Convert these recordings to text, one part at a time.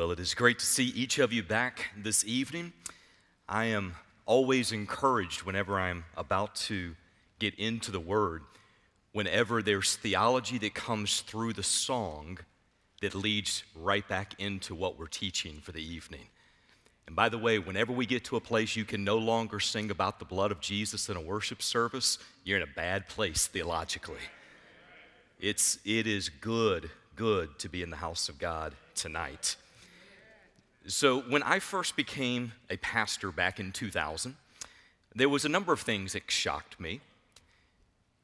Well, it is great to see each of you back this evening. I am always encouraged whenever I'm about to get into the Word, whenever there's theology that comes through the song that leads right back into what we're teaching for the evening. And by the way, whenever we get to a place you can no longer sing about the blood of Jesus in a worship service, you're in a bad place theologically. It's, it is good, good to be in the house of God tonight. So, when I first became a pastor back in 2000, there was a number of things that shocked me.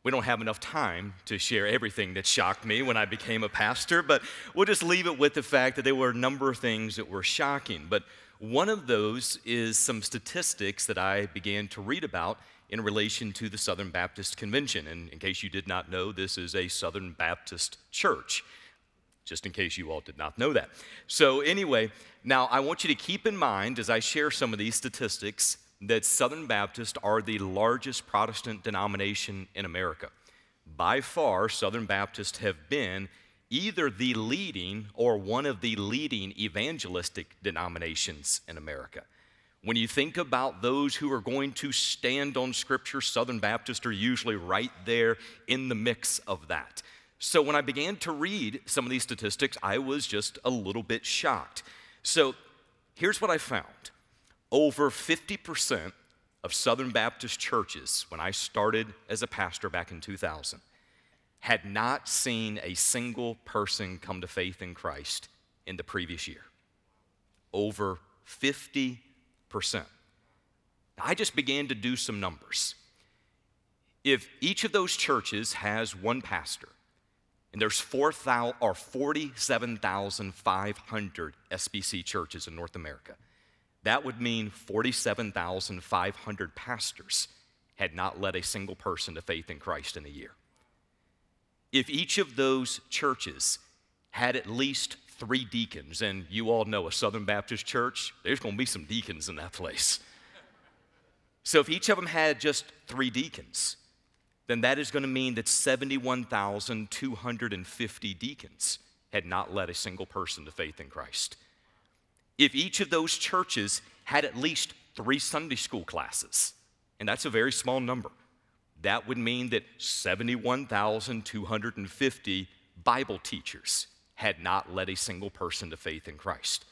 We don't have enough time to share everything that shocked me when I became a pastor, but we'll just leave it with the fact that there were a number of things that were shocking. But one of those is some statistics that I began to read about in relation to the Southern Baptist Convention. And in case you did not know, this is a Southern Baptist church just in case you all did not know that. So, anyway, now I want you to keep in mind as I share some of these statistics that Southern Baptists are the largest Protestant denomination in America. By far, Southern Baptists have been either the leading or one of the leading evangelistic denominations in America. When you think about those who are going to stand on Scripture, Southern Baptists are usually right there in the mix of that. So when I began to read some of these statistics, I was just a little bit shocked. So here's what I found over 50% of Southern Baptist churches, when I started as a pastor back in 2000, had not seen a single person come to faith in Christ in the previous year. Over 50%. I just began to do some numbers. If each of those churches has one pastor, and there's 4, 000, or 47,500 SBC churches in North America. That would mean 47,500 pastors had not led a single person to faith in Christ in a year. If each of those churches had at least three deacons, and you all know a Southern Baptist church, there's going to be some deacons in that place. So if each of them had just three deacons, then that is going to mean that 71,250 deacons had not led a single person to faith in Christ. If each of those churches had at least three Sunday school classes, and that's a very small number, that would mean that 71,250 Bible teachers had not led a single person to faith in Christ.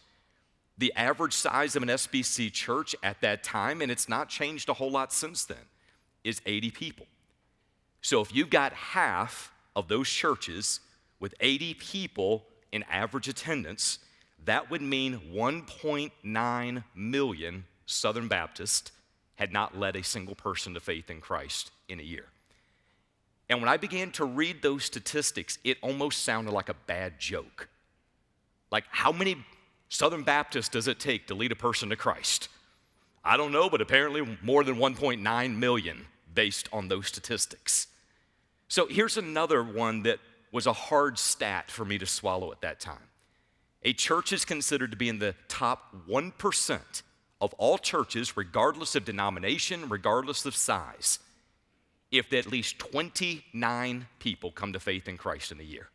The average size of an SBC church at that time, and it's not changed a whole lot since then, is 80 people. So if you've got half of those churches with 80 people in average attendance, that would mean 1.9 million Southern Baptists had not led a single person to faith in Christ in a year. And when I began to read those statistics, it almost sounded like a bad joke. Like, how many Southern Baptists does it take to lead a person to Christ? I don't know, but apparently more than 1.9 million based on those statistics. So here's another one that was a hard stat for me to swallow at that time. A church is considered to be in the top 1% of all churches, regardless of denomination, regardless of size, if at least 29 people come to faith in Christ in a year.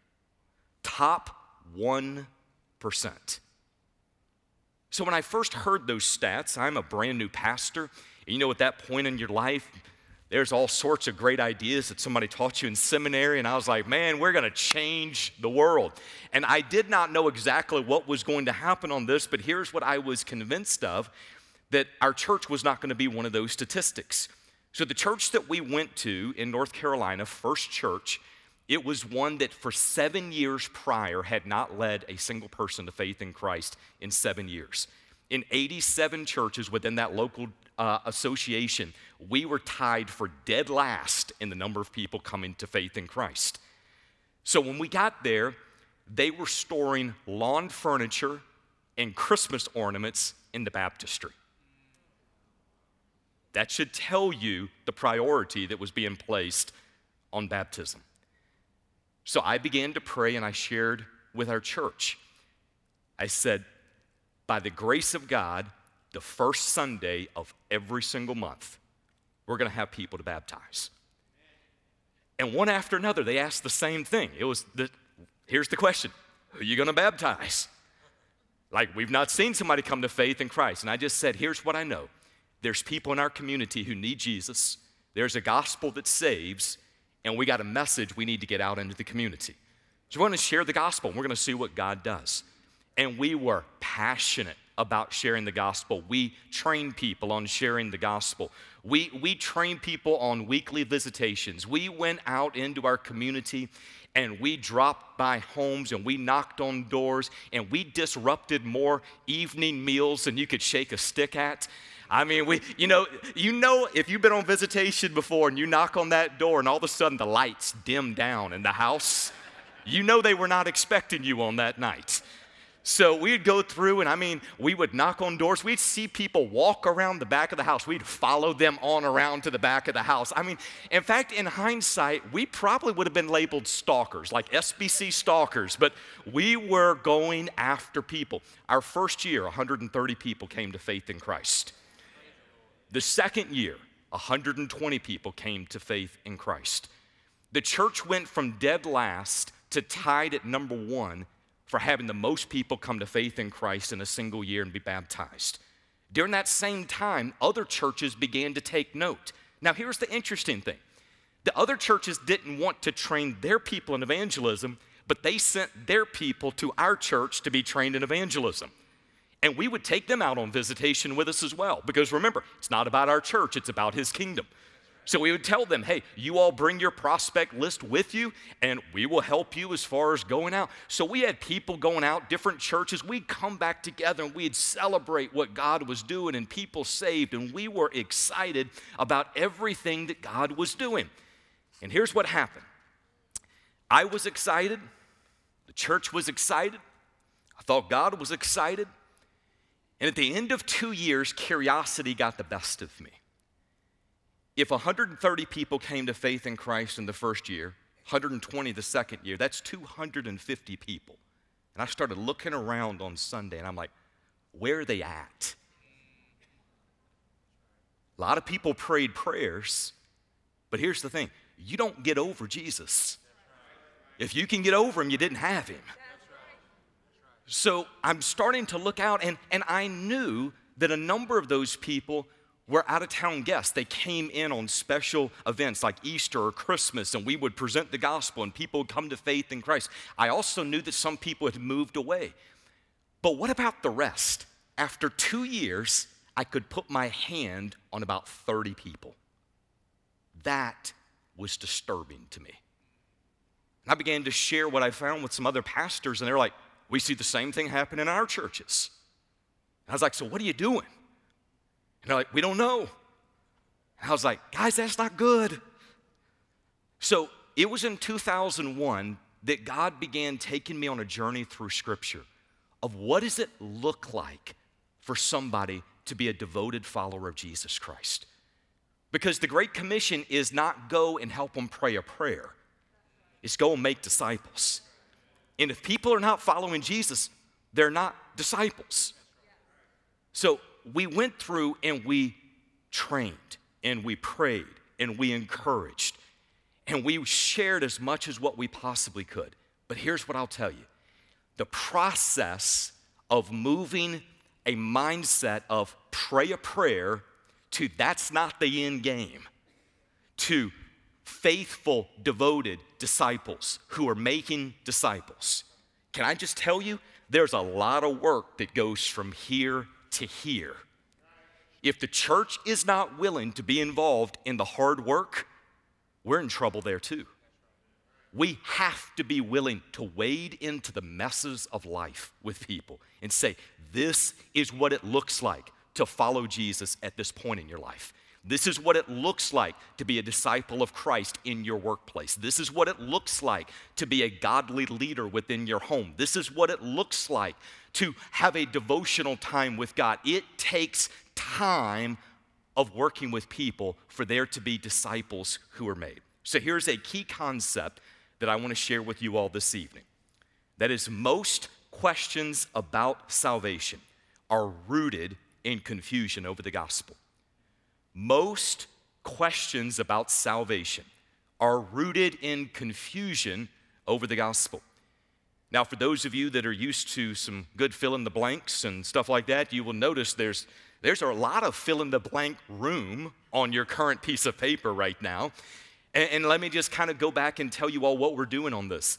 Top 1%. So when I first heard those stats, I'm a brand new pastor. And you know, at that point in your life, there's all sorts of great ideas that somebody taught you in seminary, and I was like, man, we're gonna change the world. And I did not know exactly what was going to happen on this, but here's what I was convinced of that our church was not gonna be one of those statistics. So, the church that we went to in North Carolina, First Church, it was one that for seven years prior had not led a single person to faith in Christ in seven years. In 87 churches within that local uh, association, we were tied for dead last in the number of people coming to faith in Christ. So when we got there, they were storing lawn furniture and Christmas ornaments in the baptistry. That should tell you the priority that was being placed on baptism. So I began to pray and I shared with our church. I said, by the grace of God, the first Sunday of every single month, we're going to have people to baptize. And one after another, they asked the same thing. It was the, here's the question Who are you going to baptize? Like, we've not seen somebody come to faith in Christ. And I just said, here's what I know there's people in our community who need Jesus, there's a gospel that saves, and we got a message we need to get out into the community. So, we're going to share the gospel, and we're going to see what God does. And we were passionate about sharing the gospel. We train people on sharing the gospel. We, we train people on weekly visitations. We went out into our community and we dropped by homes and we knocked on doors and we disrupted more evening meals than you could shake a stick at. I mean, we, you know, you know, if you've been on visitation before and you knock on that door and all of a sudden the lights dim down in the house, you know they were not expecting you on that night. So we'd go through, and I mean, we would knock on doors. We'd see people walk around the back of the house. We'd follow them on around to the back of the house. I mean, in fact, in hindsight, we probably would have been labeled stalkers, like SBC stalkers, but we were going after people. Our first year, 130 people came to faith in Christ. The second year, 120 people came to faith in Christ. The church went from dead last to tied at number one for having the most people come to faith in Christ in a single year and be baptized. During that same time, other churches began to take note. Now, here's the interesting thing the other churches didn't want to train their people in evangelism, but they sent their people to our church to be trained in evangelism. And we would take them out on visitation with us as well, because remember, it's not about our church, it's about His kingdom. So we would tell them, hey, you all bring your prospect list with you, and we will help you as far as going out. So we had people going out, different churches. We'd come back together and we'd celebrate what God was doing and people saved, and we were excited about everything that God was doing. And here's what happened I was excited, the church was excited, I thought God was excited. And at the end of two years, curiosity got the best of me if 130 people came to faith in Christ in the first year, 120 the second year, that's 250 people. And I started looking around on Sunday and I'm like, where are they at? A lot of people prayed prayers, but here's the thing you don't get over Jesus. If you can get over him, you didn't have him. So I'm starting to look out, and, and I knew that a number of those people were out of town guests. They came in on special events like Easter or Christmas, and we would present the gospel, and people would come to faith in Christ. I also knew that some people had moved away. But what about the rest? After two years, I could put my hand on about 30 people. That was disturbing to me. And I began to share what I found with some other pastors, and they're like, We see the same thing happen in our churches. And I was like, So what are you doing? And they're like, we don't know. And I was like, guys, that's not good. So it was in 2001 that God began taking me on a journey through Scripture of what does it look like for somebody to be a devoted follower of Jesus Christ. Because the Great Commission is not go and help them pray a prayer, it's go and make disciples. And if people are not following Jesus, they're not disciples. So we went through and we trained and we prayed and we encouraged and we shared as much as what we possibly could. But here's what I'll tell you the process of moving a mindset of pray a prayer to that's not the end game, to faithful, devoted disciples who are making disciples. Can I just tell you, there's a lot of work that goes from here to here. If the church is not willing to be involved in the hard work, we're in trouble there too. We have to be willing to wade into the messes of life with people and say, This is what it looks like to follow Jesus at this point in your life. This is what it looks like to be a disciple of Christ in your workplace. This is what it looks like to be a godly leader within your home. This is what it looks like to have a devotional time with God. It takes time of working with people for there to be disciples who are made. So here's a key concept that I want to share with you all this evening. That is, most questions about salvation are rooted in confusion over the gospel. Most questions about salvation are rooted in confusion over the gospel. Now, for those of you that are used to some good fill in the blanks and stuff like that, you will notice there's, there's a lot of fill in the blank room on your current piece of paper right now. And, and let me just kind of go back and tell you all what we're doing on this.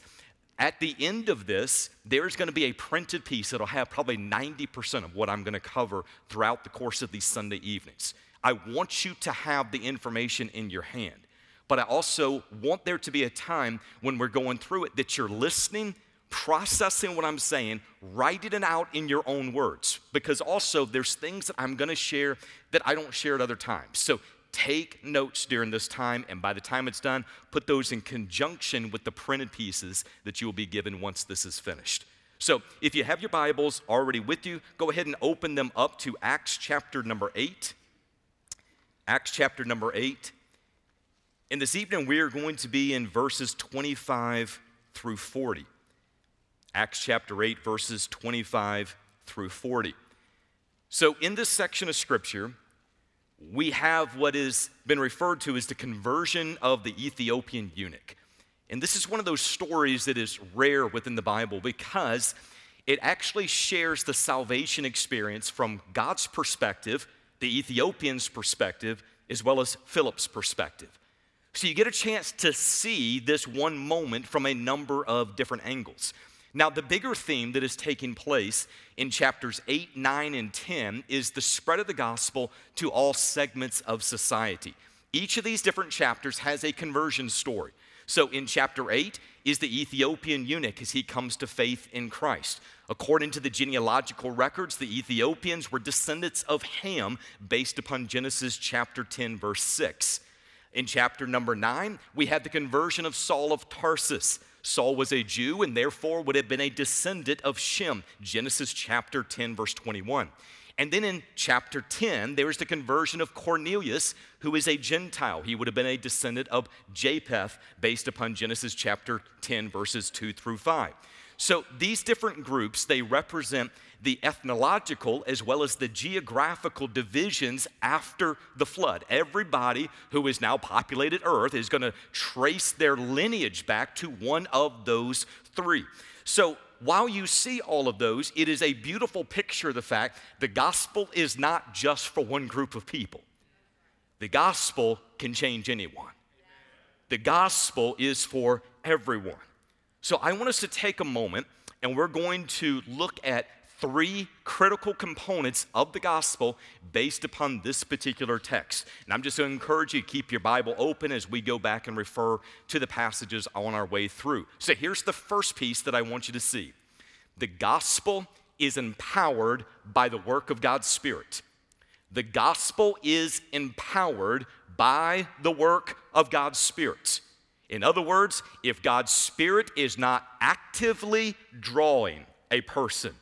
At the end of this, there's going to be a printed piece that'll have probably 90% of what I'm going to cover throughout the course of these Sunday evenings. I want you to have the information in your hand, but I also want there to be a time when we're going through it that you're listening, processing what I'm saying, writing it out in your own words. Because also, there's things that I'm to share that I don't share at other times. So take notes during this time, and by the time it's done, put those in conjunction with the printed pieces that you will be given once this is finished. So, if you have your Bibles already with you, go ahead and open them up to Acts chapter number 8. Acts chapter number 8. And this evening, we are going to be in verses 25 through 40. Acts chapter 8, verses 25 through 40. So, in this section of Scripture, we have what has been referred to as the conversion of the Ethiopian eunuch. And this is one of those stories that is rare within the Bible because it actually shares the salvation experience from God's perspective, the Ethiopian's perspective, as well as Philip's perspective. So you get a chance to see this one moment from a number of different angles. Now, the bigger theme that is taking place in chapters 8, 9, and 10 is the spread of the gospel to all segments of society. Each of these different chapters has a conversion story. So, in chapter 8 is the Ethiopian eunuch as he comes to faith in Christ. According to the genealogical records, the Ethiopians were descendants of Ham based upon Genesis chapter 10, verse 6. In chapter number 9, we had the conversion of Saul of Tarsus. Saul was a Jew and therefore would have been a descendant of Shem, Genesis chapter 10, verse 21. And then in chapter 10, there is the conversion of Cornelius, who is a Gentile. He would have been a descendant of Japheth, based upon Genesis chapter 10, verses 2 through 5. So these different groups, they represent the ethnological as well as the geographical divisions after the flood. Everybody who is now populated earth is going to trace their lineage back to one of those three. So while you see all of those, it is a beautiful picture of the fact the gospel is not just for one group of people. The gospel can change anyone. The gospel is for everyone. So I want us to take a moment and we're going to look at three critical components of the gospel based upon this particular text. And I'm just going to encourage you to keep your Bible open as we go back and refer to the passages on our way through. So here's the first piece that I want you to see the gospel is empowered by the work of God's Spirit. The gospel is empowered by the work of God's Spirit. In other words, if God's Spirit is not actively drawing a person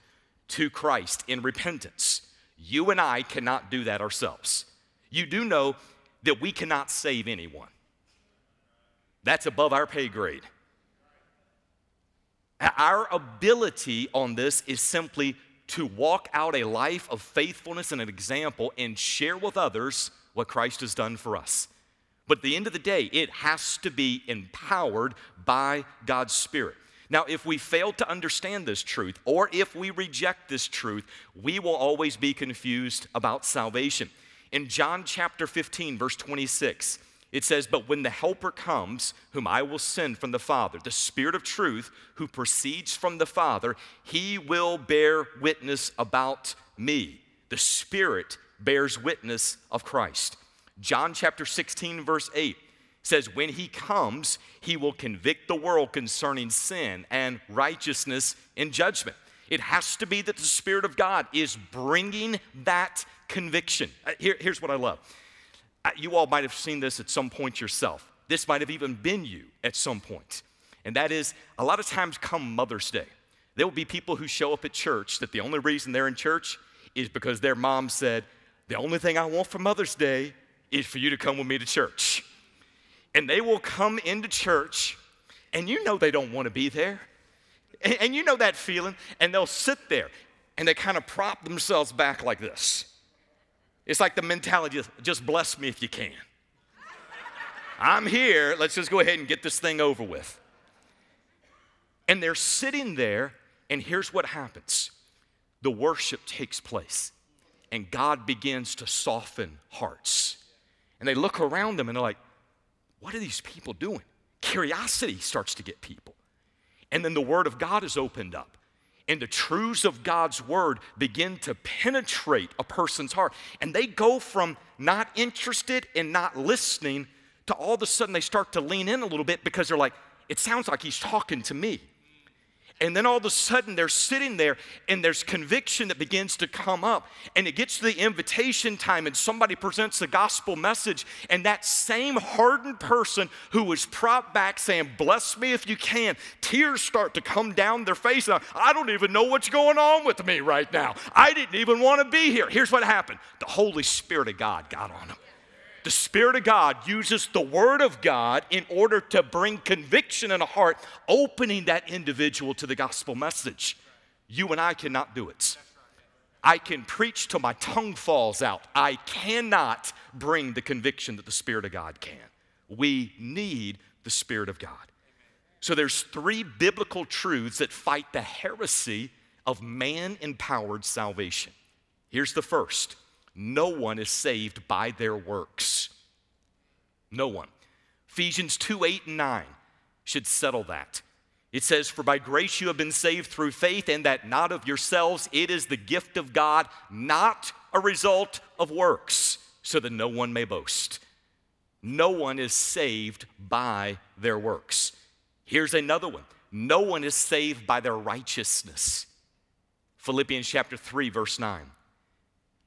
to Christ in repentance, you and I cannot do that ourselves. You do know that we cannot save anyone, that's above our pay grade. Our ability on this is simply to walk out a life of faithfulness and an example and share with others what Christ has done for us. But at the end of the day, it has to be empowered by God's Spirit. Now, if we fail to understand this truth, or if we reject this truth, we will always be confused about salvation. In John chapter 15, verse 26, it says, But when the Helper comes, whom I will send from the Father, the Spirit of truth, who proceeds from the Father, he will bear witness about me. The Spirit bears witness of Christ. John chapter 16, verse 8 says, When he comes, he will convict the world concerning sin and righteousness and judgment. It has to be that the Spirit of God is bringing that conviction. Uh, here, here's what I love. Uh, you all might have seen this at some point yourself. This might have even been you at some point. And that is, a lot of times come Mother's Day, there will be people who show up at church that the only reason they're in church is because their mom said, The only thing I want for Mother's Day is for you to come with me to church. And they will come into church, and you know they don't want to be there. And, and you know that feeling, and they'll sit there and they kind of prop themselves back like this. It's like the mentality just bless me if you can. I'm here, let's just go ahead and get this thing over with. And they're sitting there, and here's what happens the worship takes place, and God begins to soften hearts. And they look around them and they're like, what are these people doing? Curiosity starts to get people. And then the Word of God is opened up. And the truths of God's Word begin to penetrate a person's heart. And they go from not interested and not listening to all of a sudden they start to lean in a little bit because they're like, it sounds like he's talking to me. And then all of a sudden they're sitting there and there's conviction that begins to come up. And it gets to the invitation time and somebody presents the gospel message. And that same hardened person who was propped back saying, Bless me if you can, tears start to come down their face. Now, I don't even know what's going on with me right now. I didn't even want to be here. Here's what happened the Holy Spirit of God got on them. The Spirit of God uses the Word of God in order to bring conviction in a heart, opening that individual to the gospel message. You and I cannot do it. I can preach till my tongue falls out. I cannot bring the conviction that the Spirit of God can. We need the Spirit of God. So there's three biblical truths that fight the heresy of man-empowered salvation. Here's the first no one is saved by their works. No one. Ephesians 2 8 and 9 should settle that. It says, For by grace you have been saved through faith, and that not of yourselves, it is the gift of God, not a result of works, so that no one may boast. No one is saved by their works. Here's another one no one is saved by their righteousness. Philippians chapter 3, verse 9.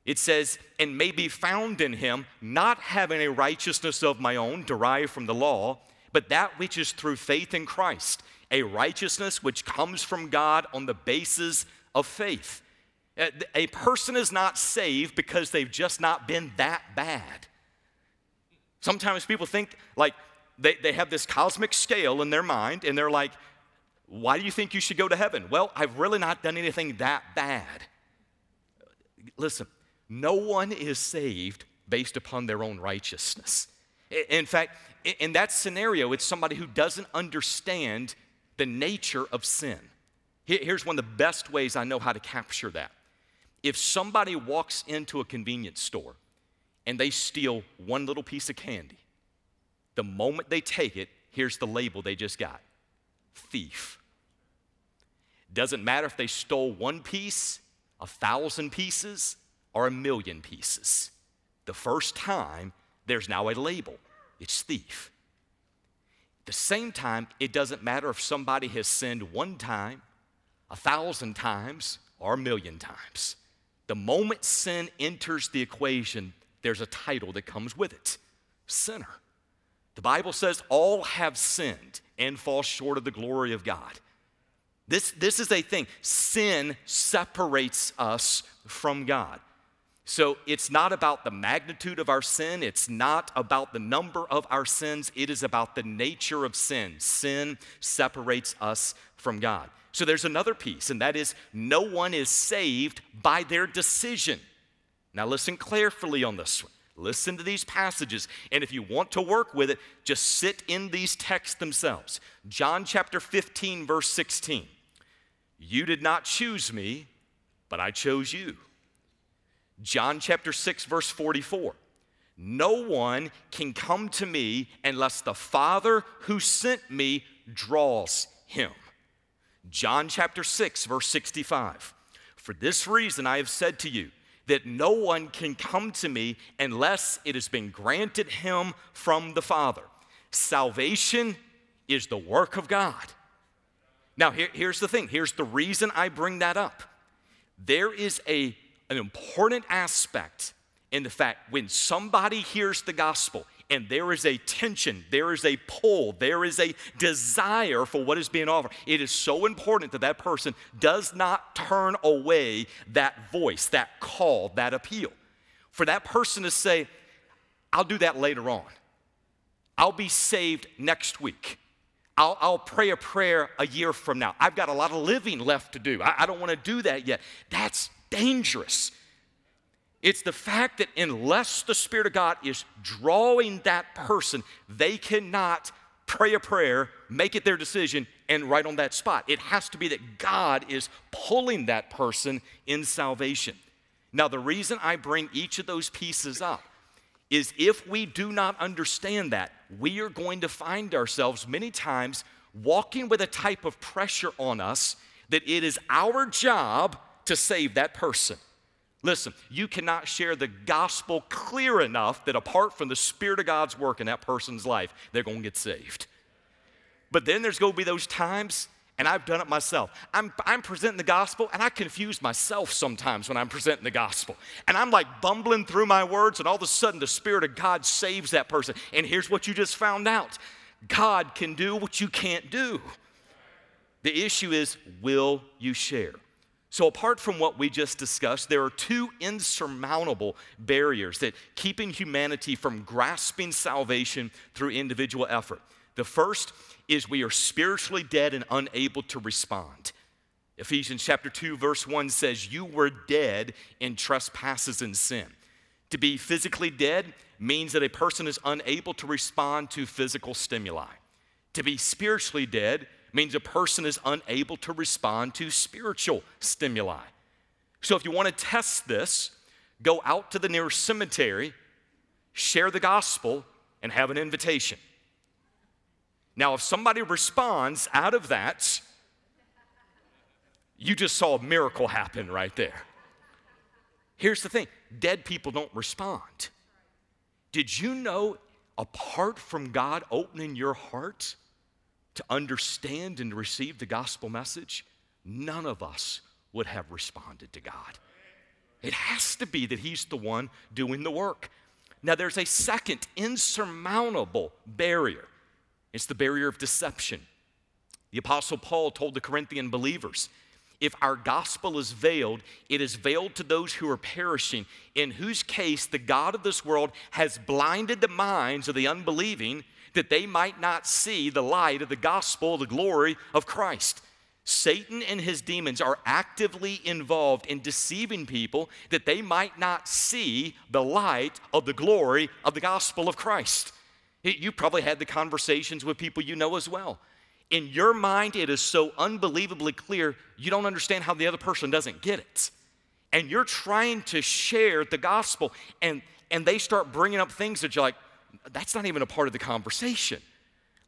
It says, and may be found in him, not having a righteousness of my own derived from the law, but that which is through faith in Christ, a righteousness which comes from God on the basis of faith. Uh, a person is not saved because they've just not been that bad. Sometimes people think like they, they have this cosmic scale in their mind and they're like, why do you think you should go to heaven? Well, I've really not done anything that bad. Listen, no one is saved based upon their own righteousness. In fact, in that scenario, it's somebody who doesn't understand the nature of sin. Here's one of the best ways I know how to capture that. If somebody walks into a convenience store and they steal one little piece of candy, the moment they take it, here's the label they just got thief. Doesn't matter if they stole one piece, a thousand pieces, are a million pieces. The first time, there's now a label it's thief. At the same time, it doesn't matter if somebody has sinned one time, a thousand times, or a million times. The moment sin enters the equation, there's a title that comes with it sinner. The Bible says all have sinned and fall short of the glory of God. This, this is a thing. Sin separates us from God. So it's not about the magnitude of our sin, it's not about the number of our sins, it is about the nature of sin. Sin separates us from God. So there's another piece, and that is no one is saved by their decision. Now listen carefully on this one. Listen to these passages, and if you want to work with it, just sit in these texts themselves. John chapter 15, verse 16. You did not choose me, but I chose you John chapter 6, verse 44. No one can come to me unless the Father who sent me draws him. John chapter 6, verse 65. For this reason I have said to you that no one can come to me unless it has been granted him from the Father. Salvation is the work of God. Now, here, here's the thing here's the reason I bring that up. There is a an important aspect in the fact when somebody hears the gospel and there is a tension, there is a pull, there is a desire for what is being offered, it is so important that that person does not turn away that voice, that call, that appeal. For that person to say, I'll do that later on. I'll be saved next week. I'll, I'll, pray a prayer a year from now. I've got a lot of living left to do. I, I don't want to do that yet. That's dangerous. It's the fact that unless the Spirit of God is drawing that person, they cannot pray a prayer, make it their decision, and right on that spot. It has to be that God is pulling that person in salvation. Now, the reason I bring each of those pieces up is if we do not understand that, we are going to find ourselves many times walking with a type of pressure on us that it is our job to save that person. Listen, you cannot share the gospel clear enough that apart from the Spirit of God's work in that person's life, they're going to get saved. But then there's going to be those times, and I've done it myself. I'm, I'm presenting the gospel, and I confuse myself sometimes when I'm presenting the gospel. And I'm like bumbling through my words, and all of a sudden the Spirit of God saves that person. And here's what you just found out God can do what you can't do. The issue is, will you share? So, apart from what we just discussed, there are two insurmountable barriers that keeping humanity from grasping salvation through individual effort. The first is we are spiritually dead and unable to respond. Ephesians chapter 2 verse 1 says you were dead in trespasses and sin. To be physically dead means that a person is unable to respond to physical stimuli. To be spiritually dead means a person is unable to respond to spiritual stimuli. So if you want to test this, go out to the nearest cemetery, share the gospel, and have an invitation. Now, if somebody responds out of that, you just saw a miracle happen right there. Here's the thing dead people don't respond. Did you know, apart from God opening your heart, to understand and receive the gospel message, none of us would have responded to God. It has to be that He's the one doing the work. Now, there's a second insurmountable barrier it's the barrier of deception. The Apostle Paul told the Corinthian believers if our gospel is veiled, it is veiled to those who are perishing, in whose case the God of this world has blinded the minds of the unbelieving that they might not see the light of the gospel, the glory of Christ. Satan and his demons are actively involved in deceiving people that they might not see the light of the glory of the gospel of Christ. You probably had the conversations with people you know as well. In your mind, it is so unbelievably clear, you don't understand how the other person doesn't get it. And you're trying to share the gospel, and, and they start bringing up things that you're like, that's not even a part of the conversation.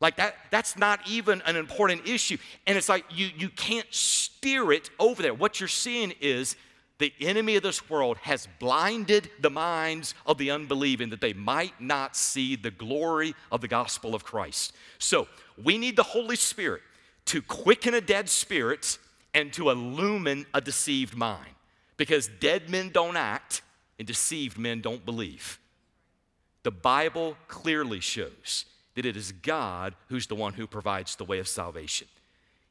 Like that, that's not even an important issue. And it's like you, you can't steer it over there. What you're seeing is the enemy of this world has blinded the minds of the unbelieving that they might not see the glory of the gospel of Christ. So we need the Holy Spirit to quicken a dead spirit and to illumine a deceived mind. Because dead men don't act and deceived men don't believe. The Bible clearly shows that it is God who's the one who provides the way of salvation.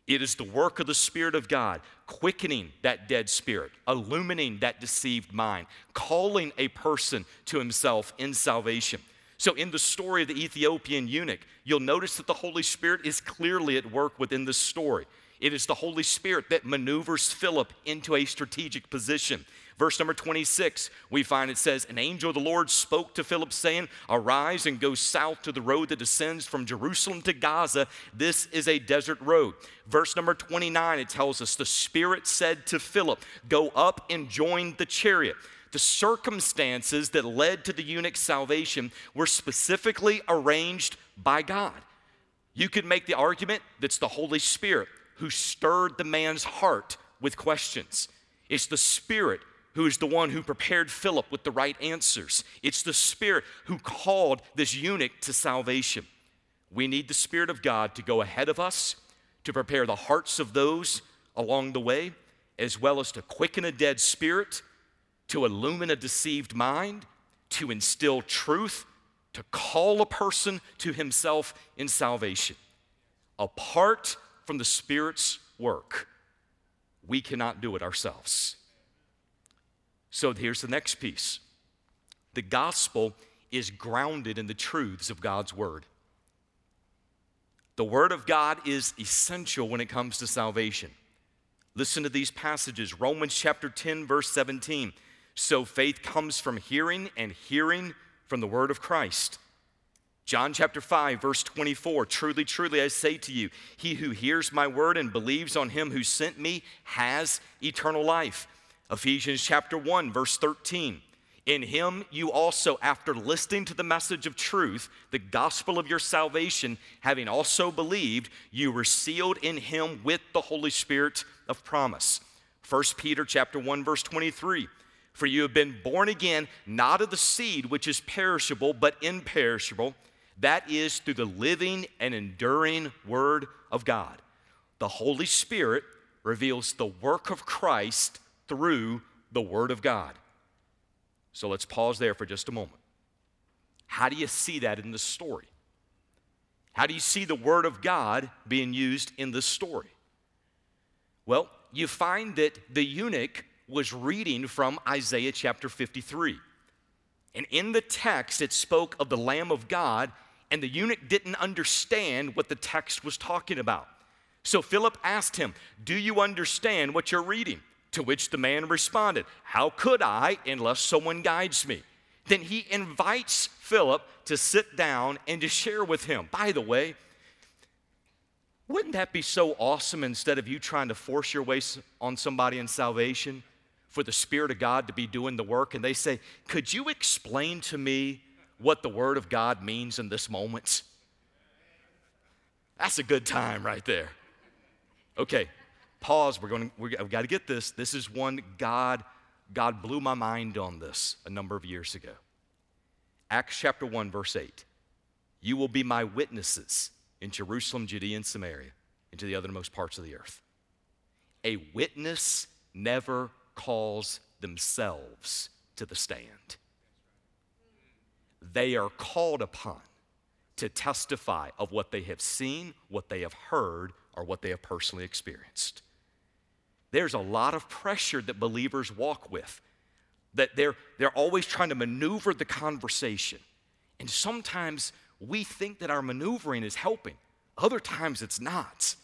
It is the work of the Spirit of God, quickening that dead spirit, illumining that deceived mind, calling a person to himself in salvation. So, in the story of the Ethiopian eunuch, you'll notice that the Holy Spirit is clearly at work within the story. It is the Holy Spirit that maneuvers Philip into a strategic position. Verse number 26, we find it says, An angel of the Lord spoke to Philip, saying, Arise and go south to the road that descends from Jerusalem to Gaza. This is a desert road. Verse number 29, it tells us, The Spirit said to Philip, Go up and join the chariot. The circumstances that led to the eunuch's salvation were specifically arranged by God. You could make the argument that's the Holy Spirit who stirred the man's heart with questions. It's the Spirit who is the one who prepared Philip with the right answers. It's the Spirit who called this eunuch to salvation. We need the Spirit of God to go ahead of us, to prepare the hearts of those along the way, as well as to quicken a dead spirit, to illumine a deceived mind, to instill truth, to call a person to himself in salvation. Apart from the Spirit's work, we cannot do it ourselves. So here's the next piece the gospel is grounded in the truths of God's word. The word of God is essential when it comes to salvation. Listen to these passages Romans chapter 10, verse 17. So faith comes from hearing, and hearing from the word of Christ. John chapter 5, verse 24 Truly, truly, I say to you, he who hears my word and believes on him who sent me has eternal life. Ephesians chapter 1, verse 13. In him you also, after listening to the message of truth, the gospel of your salvation, having also believed, you were sealed in him with the Holy Spirit of promise. 1 Peter chapter 1, verse 23. For you have been born again, not of the seed which is perishable, but imperishable that is through the living and enduring Word of God. The Holy Spirit reveals the work of Christ through the Word of God. So let's pause there for just a moment. How do you see that in the story? How do you see the Word of God being used in this story? Well, you find that the eunuch was reading from Isaiah chapter 53. And in the text, it spoke of the Lamb of God and the eunuch didn't understand what the text was talking about. So Philip asked him, Do you understand what you're reading? To which the man responded, How could I unless someone guides me? Then he invites Philip to sit down and to share with him. By the way, wouldn't that be so awesome instead of you trying to force your way on somebody in salvation for the Spirit of God to be doing the work? And they say, Could you explain to me what the Word of God means in this moment? That's a good time right there. Okay, pause. We're going. We've got to get this. This is one God. God blew my mind on this a number of years ago. Acts chapter one, verse eight. You will be my witnesses in Jerusalem, Judea, and Samaria, and to the othermost parts of the earth. A witness never calls themselves to the stand they are called upon to testify of what they have seen, what they have heard, or what they have personally experienced. There's a lot of pressure that believers walk with, that they're, they're always trying to maneuver the conversation. And sometimes we think that our maneuvering is helping, other times it's not.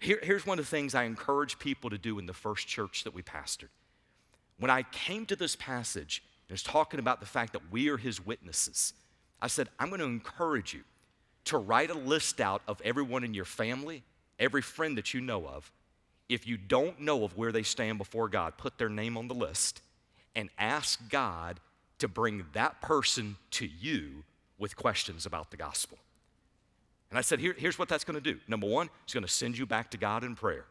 Here, here's one of the things I encourage people to do in the first church that we pastored. When I came to this passage, it's talking about the fact that we are his witnesses. I said, I'm going to encourage you to write a list out of everyone in your family, every friend that you know of. If you don't know of where they stand before God, put their name on the list and ask God to bring that person to you with questions about the gospel. And I said, Here, here's what that's going to do. Number one, it's going to send you back to God in prayer.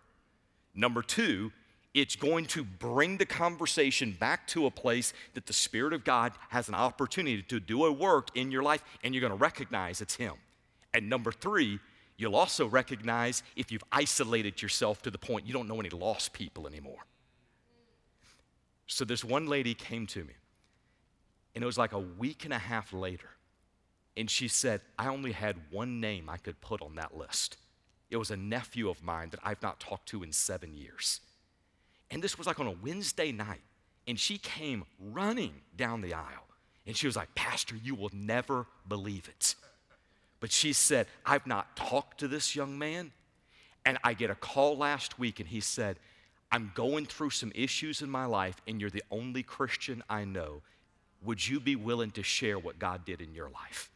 Number two, it's going to bring the conversation back to a place that the Spirit of God has an opportunity to do a work in your life, and you're going to recognize it's Him. And number three, you'll also recognize if you've isolated yourself to the point you don't know any lost people anymore. So this one lady came to me, and it was like a week and a half later, and she said, I only had one name I could put on that list. It was a nephew of mine that I've not talked to in seven years. And this was like on a Wednesday night. And she came running down the aisle. And she was like, Pastor, you will never believe it. But she said, I've not talked to this young man. And I get a call last week, and he said, I'm going through some issues in my life, and you're the only Christian I know. Would you be willing to share what God did in your life?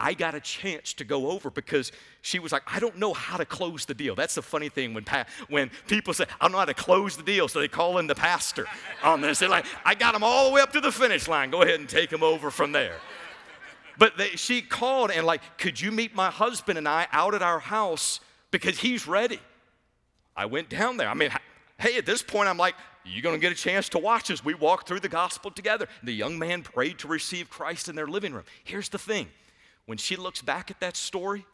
I got a chance to go over because she was like, I don't know how to close the deal. That's the funny thing when, pa- when people say, I don't know how to close the deal, so they call in the pastor on this. They're like, I got them all the way up to the finish line. Go ahead and take them over from there. But they, she called and like, could you meet my husband and I out at our house because he's ready? I went down there. I mean, hey, at this point, I'm like, you're going to get a chance to watch as we walk through the gospel together. The young man prayed to receive Christ in their living room. Here's the thing when she looks back at that story,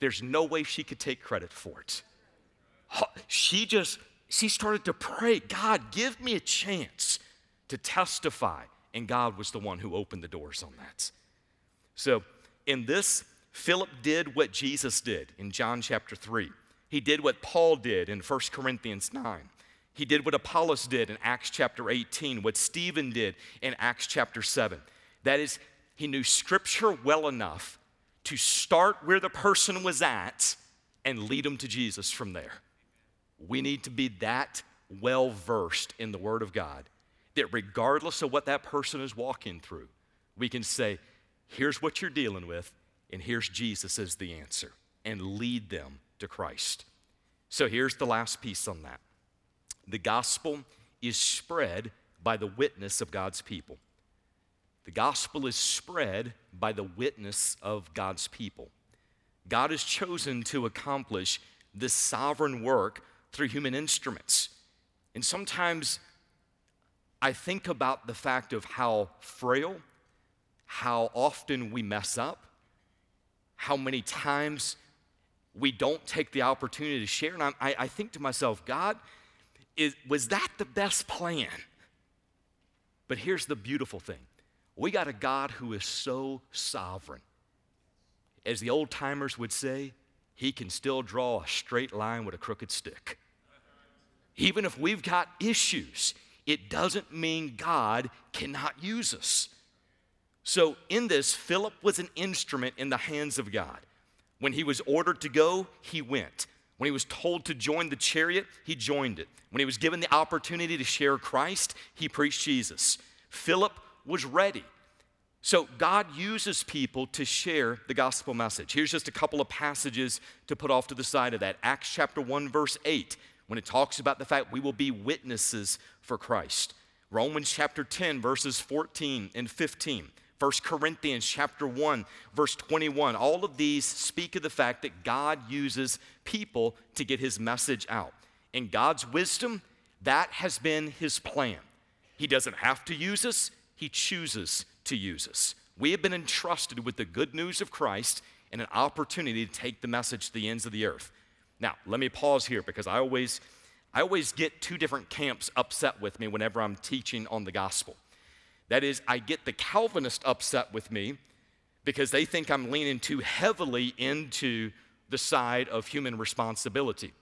there's no way she could take credit for it. She just, she started to pray, God, give me a chance to testify. And God was the one who opened the doors on that. So, in this, Philip did what Jesus did in John chapter 3. He did what Paul did in 1 Corinthians 9. He did what Apollos did in Acts chapter 18, what Stephen did in Acts chapter 7. That is, he knew scripture well enough to start where the person was at and lead them to Jesus from there. We need to be that well versed in the Word of God that regardless of what that person is walking through, we can say, here's what you're dealing with, and here's Jesus as the answer, and lead them to Christ. So here's the last piece on that the gospel is spread by the witness of God's people. The gospel is spread by the witness of God's people. God has chosen to accomplish this sovereign work through human instruments. And sometimes I think about the fact of how frail, how often we mess up, how many times we don't take the opportunity to share. And I, I think to myself, God, is, was that the best plan? But here's the beautiful thing we got a God who is so sovereign. As the old timers would say, he can still draw a straight line with a crooked stick. Even if we've got issues, it doesn't mean God cannot use us. So, in this, Philip was an instrument in the hands of God. When he was ordered to go, he went. When he was told to join the chariot, he joined it. When he was given the opportunity to share Christ, he preached Jesus. Philip was ready. So God uses people to share the gospel message. Here's just a couple of passages to put off to the side of that. Acts chapter 1 verse 8 when it talks about the fact we will be witnesses for Christ. Romans chapter 10 verses 14 and 15. 1 Corinthians chapter 1 verse 21. All of these speak of the fact that God uses people to get his message out. In God's wisdom, that has been his plan. He doesn't have to use us, he chooses to use us. We have been entrusted with the good news of Christ and an opportunity to take the message to the ends of the earth. Now, let me pause here because I always I always get two different camps upset with me whenever I'm teaching on the gospel. That is, I get the Calvinist upset with me because they think I'm leaning too heavily into the side of human responsibility.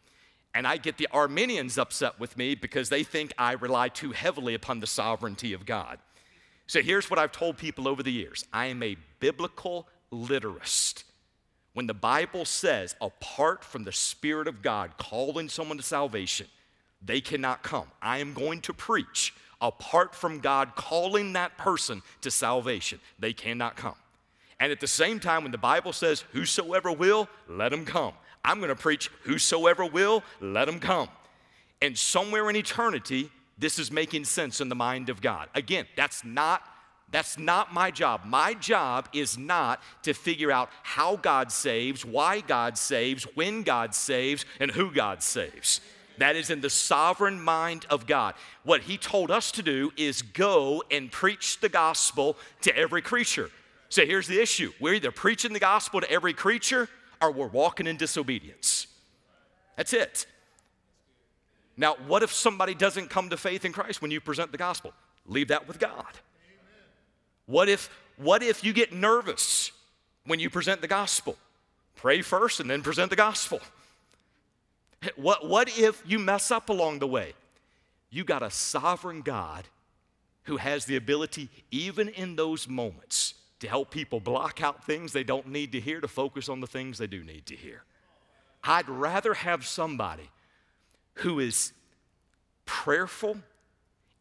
And I get the Arminians upset with me because they think I rely too heavily upon the sovereignty of God. So here's what I've told people over the years I am a biblical literist. When the Bible says, apart from the Spirit of God calling someone to salvation, they cannot come. I am going to preach apart from God calling that person to salvation, they cannot come. And at the same time, when the Bible says, Whosoever will, let him come, I'm going to preach, Whosoever will, let him come. And somewhere in eternity, this is making sense in the mind of God. Again, that's not that's not my job. My job is not to figure out how God saves, why God saves, when God saves, and who God saves. That is in the sovereign mind of God. What He told us to do is go and preach the gospel to every creature. So here's the issue we're either preaching the gospel to every creature or we're walking in disobedience. That's it. Now, what if somebody doesn't come to faith in Christ when you present the gospel? Leave that with God. What if, what if you get nervous when you present the gospel? Pray first and then present the gospel. What, what if you mess up along the way? You got a sovereign God who has the ability, even in those moments, to help people block out things they don't need to hear to focus on the things they do need to hear. I'd rather have somebody who is prayerful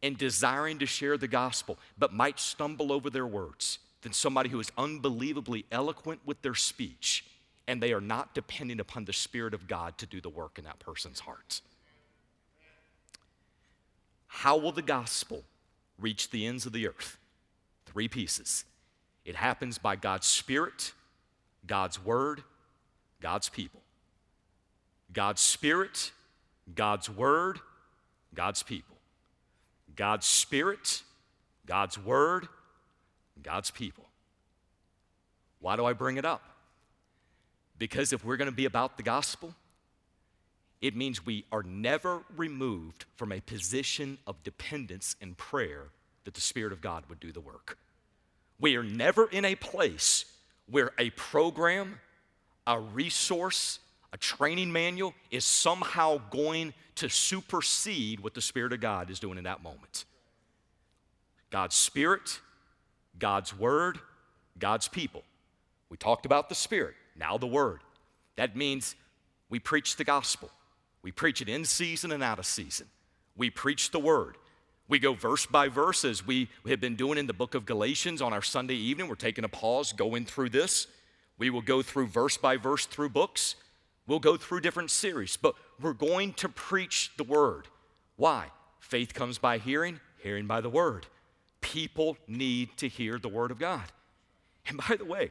and desiring to share the gospel, but might stumble over their words than somebody who is unbelievably eloquent with their speech and they are not depending upon the Spirit of God to do the work in that person's heart. How will the gospel reach the ends of the earth? Three pieces. It happens by God's Spirit, God's Word, God's people. God's Spirit, God's Word, God's people. God's Spirit, God's Word, God's people. Why do I bring it up? Because if we're going to be about the gospel, it means we are never removed from a position of dependence and prayer that the Spirit of God would do the work. We are never in a place where a program, a resource, a training manual is somehow going to supersede what the Spirit of God is doing in that moment. God's Spirit, God's Word, God's people. We talked about the Spirit, now the Word. That means we preach the gospel. We preach it in season and out of season. We preach the Word. We go verse by verse as we have been doing in the book of Galatians on our Sunday evening. We're taking a pause, going through this. We will go through verse by verse through books. We'll go through different series, but we're going to preach the word. Why? Faith comes by hearing, hearing by the word. People need to hear the word of God. And by the way,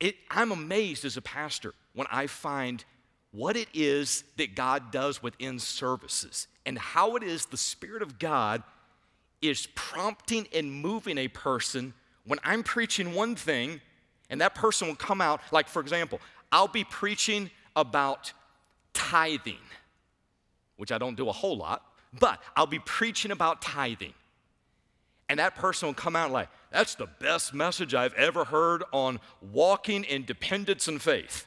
it, I'm amazed as a pastor when I find what it is that God does within services and how it is the Spirit of God is prompting and moving a person when I'm preaching one thing and that person will come out, like for example, I'll be preaching about tithing, which I don't do a whole lot, but I'll be preaching about tithing. And that person will come out like, that's the best message I've ever heard on walking in dependence and faith.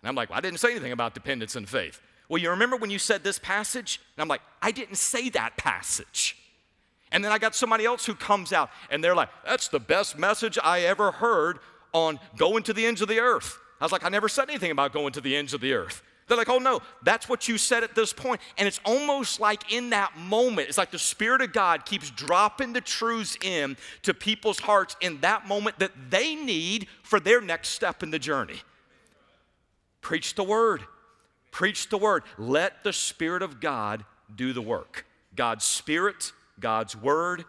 And I'm like, well, I didn't say anything about dependence and faith. Well, you remember when you said this passage? And I'm like, I didn't say that passage. And then I got somebody else who comes out and they're like, that's the best message I ever heard on going to the ends of the earth. I was like, I never said anything about going to the ends of the earth. They're like, oh no, that's what you said at this point. And it's almost like in that moment, it's like the Spirit of God keeps dropping the truths in to people's hearts in that moment that they need for their next step in the journey. Preach the word. Preach the word. Let the Spirit of God do the work. God's Spirit, God's word,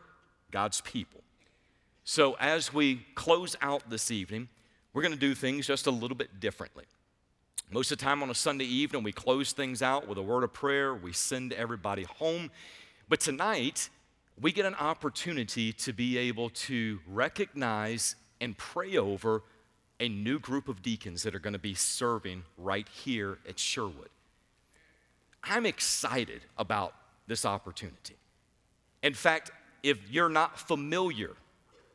God's people. So as we close out this evening, we're going to do things just a little bit differently. Most of the time on a Sunday evening, we close things out with a word of prayer, we send everybody home. But tonight, we get an opportunity to be able to recognize and pray over a new group of deacons that are going to be serving right here at Sherwood. I'm excited about this opportunity. In fact, if you're not familiar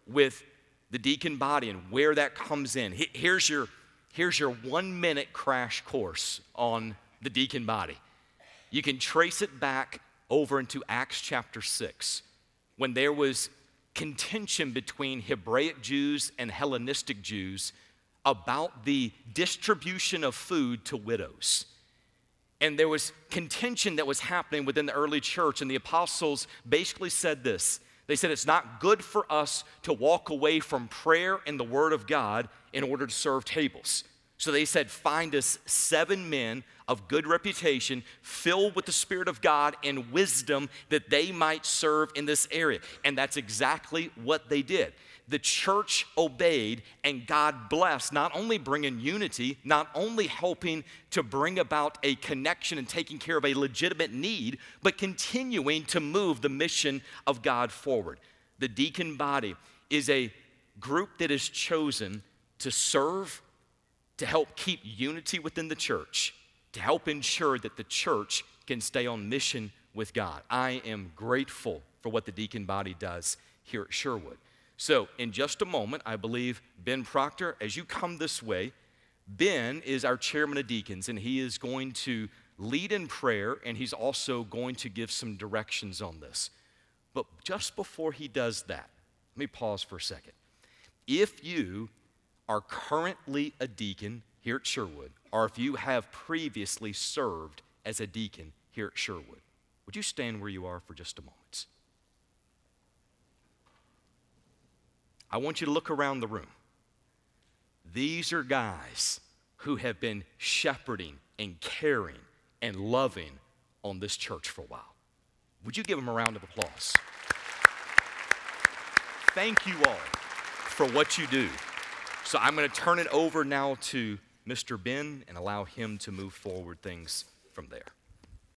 with the deacon body and where that comes in, here's your here's your one minute crash course on the deacon body. You can trace it back over into Acts chapter 6 when there was contention between Hebraic Jews and Hellenistic Jews about the distribution of food to widows. And there was contention that was happening within the early church, and the apostles basically said this. They said it's not good for us to walk away from prayer and the Word of God in order to serve tables. So they said, Find us seven men of good reputation, filled with the Spirit of God and wisdom, that they might serve in this area. And that's exactly what they did. The church obeyed, and God blessed, not only bringing unity, not only helping to bring about a connection and taking care of a legitimate need, but continuing to move the mission of God forward. The deacon body is a group that is chosen to serve to help keep unity within the church, to help ensure that the church can stay on mission with God. I am grateful for what the deacon body does here at Sherwood. So, in just a moment, I believe Ben Proctor, as you come this way, Ben is our chairman of deacons, and he is going to lead in prayer, and he's also going to give some directions on this. But just before he does that, let me pause for a second. If you are currently a deacon here at Sherwood, or if you have previously served as a deacon here at Sherwood, would you stand where you are for just a moment? I want you to look around the room. These are guys who have been shepherding and caring and loving on this church for a while. Would you give them a round of applause? Thank you all for what you do. So I'm going to turn it over now to Mr. Ben and allow him to move forward things from there.